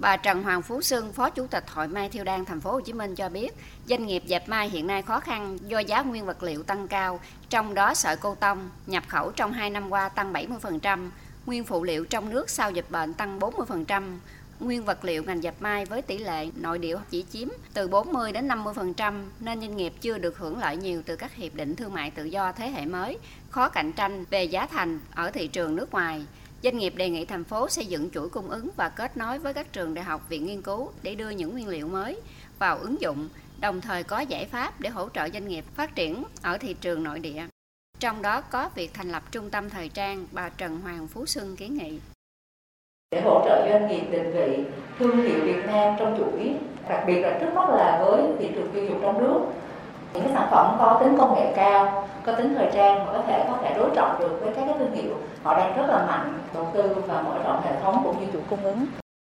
Bà Trần Hoàng Phú Sương, Phó Chủ tịch Hội Mai Thiêu Đan Thành phố Hồ Chí Minh cho biết, doanh nghiệp dệt may hiện nay khó khăn do giá nguyên vật liệu tăng cao, trong đó sợi cô tông nhập khẩu trong 2 năm qua tăng 70%, nguyên phụ liệu trong nước sau dịch bệnh tăng 40%, nguyên vật liệu ngành dệt may với tỷ lệ nội địa chỉ chiếm từ 40 đến 50% nên doanh nghiệp chưa được hưởng lợi nhiều từ các hiệp định thương mại tự do thế hệ mới, khó cạnh tranh về giá thành ở thị trường nước ngoài. Doanh nghiệp đề nghị thành phố xây dựng chuỗi cung ứng và kết nối với các trường đại học, viện nghiên cứu để đưa những nguyên liệu mới vào ứng dụng, đồng thời có giải pháp để hỗ trợ doanh nghiệp phát triển ở thị trường nội địa. Trong đó có việc thành lập trung tâm thời trang, bà Trần Hoàng Phú Xuân kiến nghị. Để hỗ trợ doanh nghiệp định vị thương hiệu Việt Nam trong chuỗi, đặc biệt là trước mắt là với thị trường tiêu dùng trong nước, phẩm có tính công nghệ cao, có tính thời trang mà có thể có thể đối trọng được với các cái thương hiệu. Họ đang rất là mạnh đầu tư và mở rộng hệ thống cũng như chuỗi cung ứng.